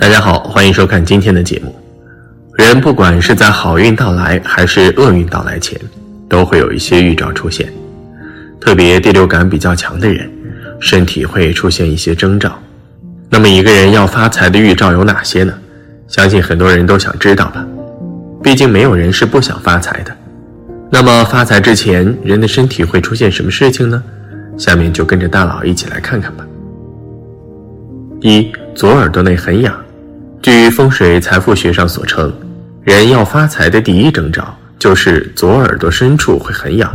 大家好，欢迎收看今天的节目。人不管是在好运到来还是厄运到来前，都会有一些预兆出现。特别第六感比较强的人，身体会出现一些征兆。那么一个人要发财的预兆有哪些呢？相信很多人都想知道吧。毕竟没有人是不想发财的。那么发财之前，人的身体会出现什么事情呢？下面就跟着大佬一起来看看吧。一，左耳朵内很痒。据风水财富学上所称，人要发财的第一征兆就是左耳朵深处会很痒。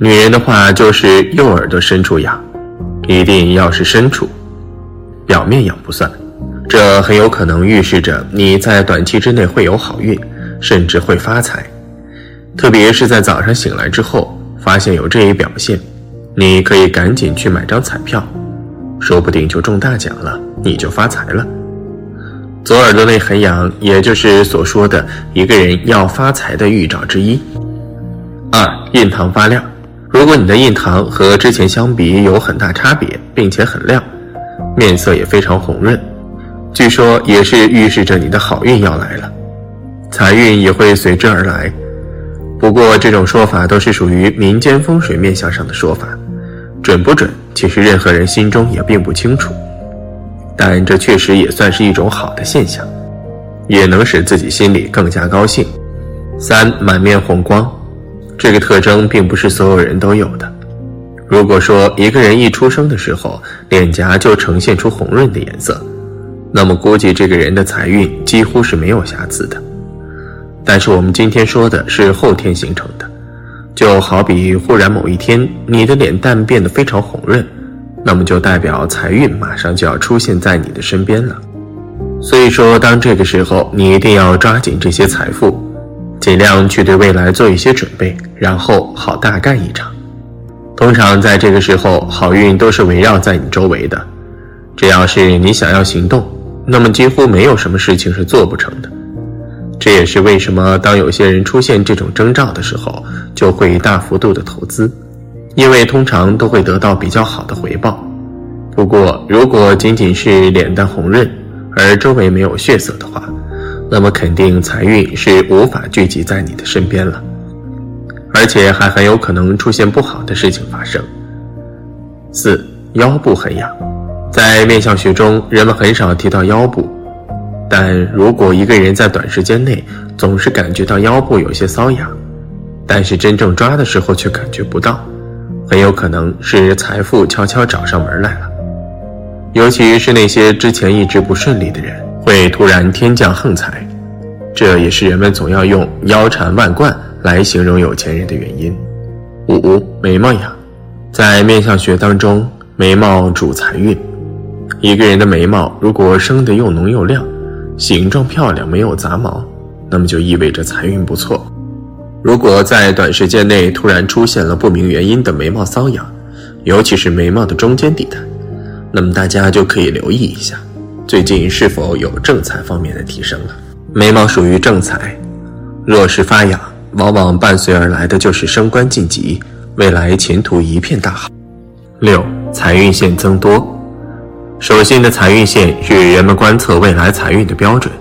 女人的话就是右耳朵深处痒，一定要是深处，表面痒不算。这很有可能预示着你在短期之内会有好运，甚至会发财。特别是在早上醒来之后，发现有这一表现，你可以赶紧去买张彩票，说不定就中大奖了，你就发财了。左耳朵内很痒，也就是所说的一个人要发财的预兆之一。二，印堂发亮。如果你的印堂和之前相比有很大差别，并且很亮，面色也非常红润，据说也是预示着你的好运要来了，财运也会随之而来。不过这种说法都是属于民间风水面相上的说法，准不准，其实任何人心中也并不清楚。但这确实也算是一种好的现象，也能使自己心里更加高兴。三，满面红光，这个特征并不是所有人都有的。如果说一个人一出生的时候脸颊就呈现出红润的颜色，那么估计这个人的财运几乎是没有瑕疵的。但是我们今天说的是后天形成的，就好比忽然某一天你的脸蛋变得非常红润。那么就代表财运马上就要出现在你的身边了，所以说，当这个时候，你一定要抓紧这些财富，尽量去对未来做一些准备，然后好大干一场。通常在这个时候，好运都是围绕在你周围的，只要是你想要行动，那么几乎没有什么事情是做不成的。这也是为什么当有些人出现这种征兆的时候，就会大幅度的投资。因为通常都会得到比较好的回报，不过如果仅仅是脸蛋红润，而周围没有血色的话，那么肯定财运是无法聚集在你的身边了，而且还很有可能出现不好的事情发生。四腰部很痒，在面相学中，人们很少提到腰部，但如果一个人在短时间内总是感觉到腰部有些瘙痒，但是真正抓的时候却感觉不到。很有可能是财富悄悄找上门来了，尤其是那些之前一直不顺利的人，会突然天降横财，这也是人们总要用腰缠万贯来形容有钱人的原因。五眉毛呀，在面相学当中，眉毛主财运，一个人的眉毛如果生得又浓又亮，形状漂亮，没有杂毛，那么就意味着财运不错。如果在短时间内突然出现了不明原因的眉毛瘙痒，尤其是眉毛的中间地带，那么大家就可以留意一下，最近是否有正财方面的提升了。眉毛属于正财，若是发痒，往往伴随而来的就是升官晋级，未来前途一片大好。六，财运线增多，手心的财运线是人们观测未来财运的标准，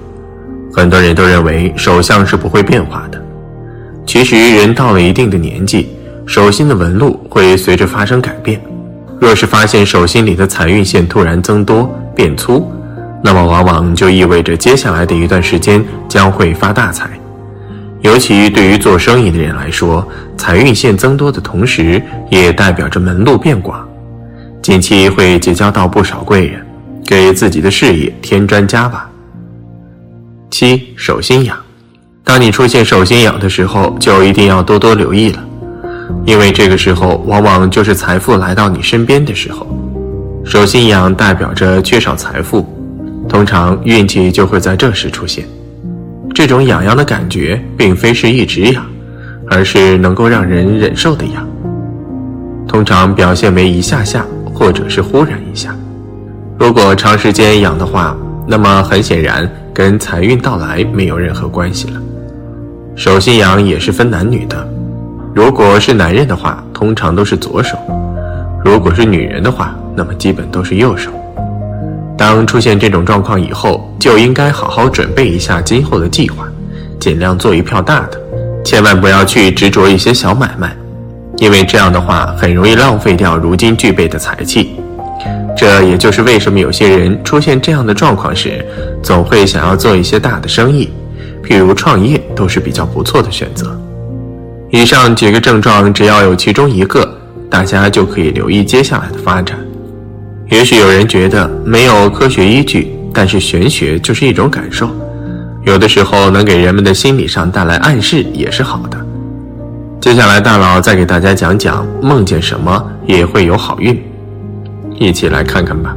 很多人都认为手相是不会变化的。其实，人到了一定的年纪，手心的纹路会随着发生改变。若是发现手心里的财运线突然增多变粗，那么往往就意味着接下来的一段时间将会发大财。尤其对于做生意的人来说，财运线增多的同时，也代表着门路变广，近期会结交到不少贵人，给自己的事业添砖加瓦。七，手心痒。当你出现手心痒的时候，就一定要多多留意了，因为这个时候往往就是财富来到你身边的时候。手心痒代表着缺少财富，通常运气就会在这时出现。这种痒痒的感觉，并非是一直痒，而是能够让人忍受的痒。通常表现为一下下，或者是忽然一下。如果长时间痒的话，那么很显然跟财运到来没有任何关系了。手心痒也是分男女的，如果是男人的话，通常都是左手；如果是女人的话，那么基本都是右手。当出现这种状况以后，就应该好好准备一下今后的计划，尽量做一票大的，千万不要去执着一些小买卖，因为这样的话很容易浪费掉如今具备的财气。这也就是为什么有些人出现这样的状况时，总会想要做一些大的生意，譬如创业都是比较不错的选择。以上几个症状，只要有其中一个，大家就可以留意接下来的发展。也许有人觉得没有科学依据，但是玄学就是一种感受，有的时候能给人们的心理上带来暗示也是好的。接下来大佬再给大家讲讲梦见什么也会有好运。一起来看看吧。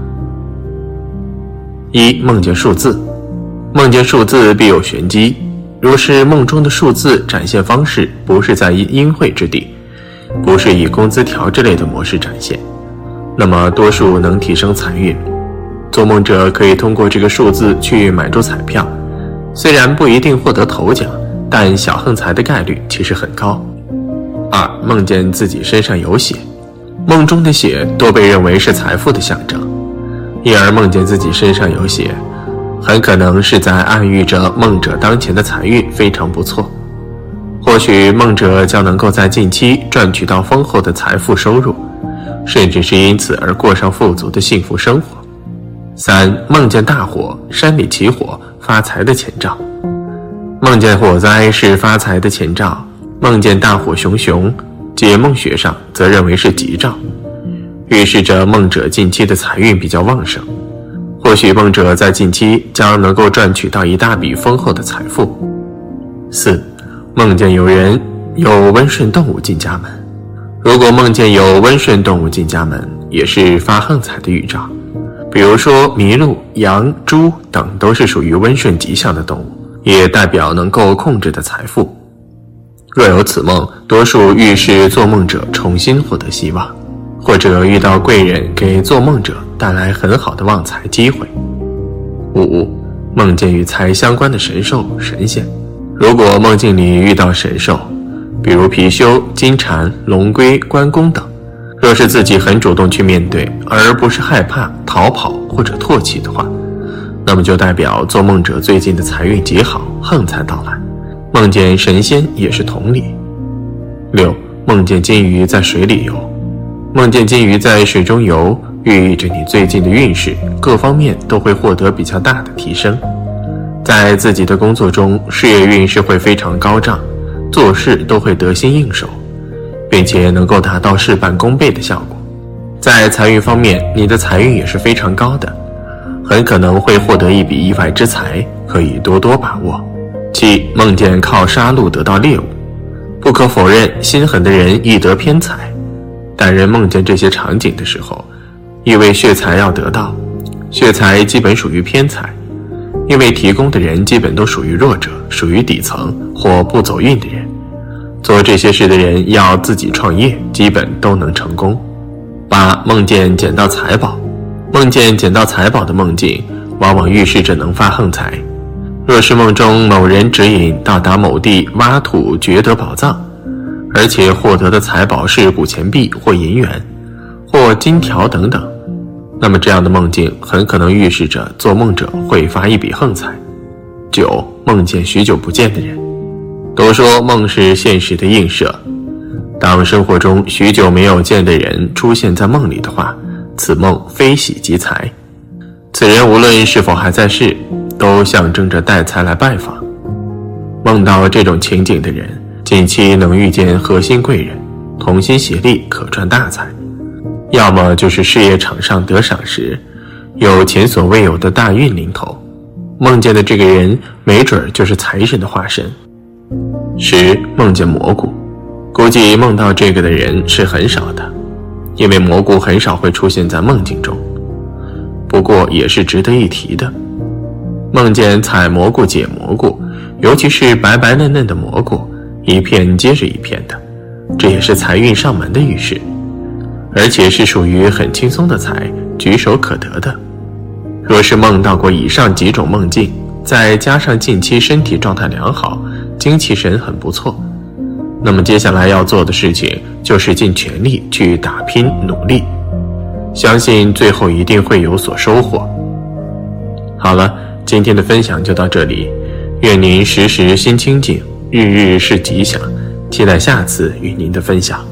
一梦见数字，梦见数字必有玄机。如是梦中的数字展现方式不是在阴晦之地，不是以工资条之类的模式展现，那么多数能提升财运。做梦者可以通过这个数字去买注彩票，虽然不一定获得头奖，但小横财的概率其实很高。二梦见自己身上有血。梦中的血多被认为是财富的象征，因而梦见自己身上有血，很可能是在暗喻着梦者当前的财运非常不错。或许梦者将能够在近期赚取到丰厚的财富收入，甚至是因此而过上富足的幸福生活。三、梦见大火，山里起火，发财的前兆。梦见火灾是发财的前兆，梦见大火熊熊。解梦学上则认为是吉兆，预示着梦者近期的财运比较旺盛，或许梦者在近期将能够赚取到一大笔丰厚的财富。四，梦见有人有温顺动物进家门，如果梦见有温顺动物进家门，也是发横财的预兆，比如说麋鹿、羊、猪等都是属于温顺吉祥的动物，也代表能够控制的财富。若有此梦，多数预示做梦者重新获得希望，或者遇到贵人，给做梦者带来很好的旺财机会。五、梦见与财相关的神兽神仙，如果梦境里遇到神兽，比如貔貅、金蝉、龙龟、关公等，若是自己很主动去面对，而不是害怕逃跑或者唾弃的话，那么就代表做梦者最近的财运极好，横财到来。梦见神仙也是同理。六，梦见金鱼在水里游，梦见金鱼在水中游，寓意着你最近的运势各方面都会获得比较大的提升，在自己的工作中，事业运势会非常高涨，做事都会得心应手，并且能够达到事半功倍的效果。在财运方面，你的财运也是非常高的，很可能会获得一笔意外之财，可以多多把握。七梦见靠杀戮得到猎物，不可否认，心狠的人易得偏财。但人梦见这些场景的时候，意味血财要得到，血财基本属于偏财，因为提供的人基本都属于弱者，属于底层或不走运的人。做这些事的人要自己创业，基本都能成功。八梦见捡到财宝，梦见捡到财宝的梦境，往往预示着能发横财。若是梦中某人指引到达某地挖土掘得宝藏，而且获得的财宝是古钱币或银元，或金条等等，那么这样的梦境很可能预示着做梦者会发一笔横财。九，梦见许久不见的人，都说梦是现实的映射，当生活中许久没有见的人出现在梦里的话，此梦非喜即财，此人无论是否还在世。都象征着带财来拜访。梦到这种情景的人，近期能遇见核心贵人，同心协力可赚大财；要么就是事业场上得赏识，有前所未有的大运临头。梦见的这个人，没准就是财神的化身。十梦见蘑菇，估计梦到这个的人是很少的，因为蘑菇很少会出现在梦境中。不过也是值得一提的。梦见采蘑菇、解蘑菇，尤其是白白嫩嫩的蘑菇，一片接着一片的，这也是财运上门的预示，而且是属于很轻松的财，举手可得的。若是梦到过以上几种梦境，再加上近期身体状态良好，精气神很不错，那么接下来要做的事情就是尽全力去打拼努力，相信最后一定会有所收获。好了，今天的分享就到这里，愿您时时心清静，日日是吉祥，期待下次与您的分享。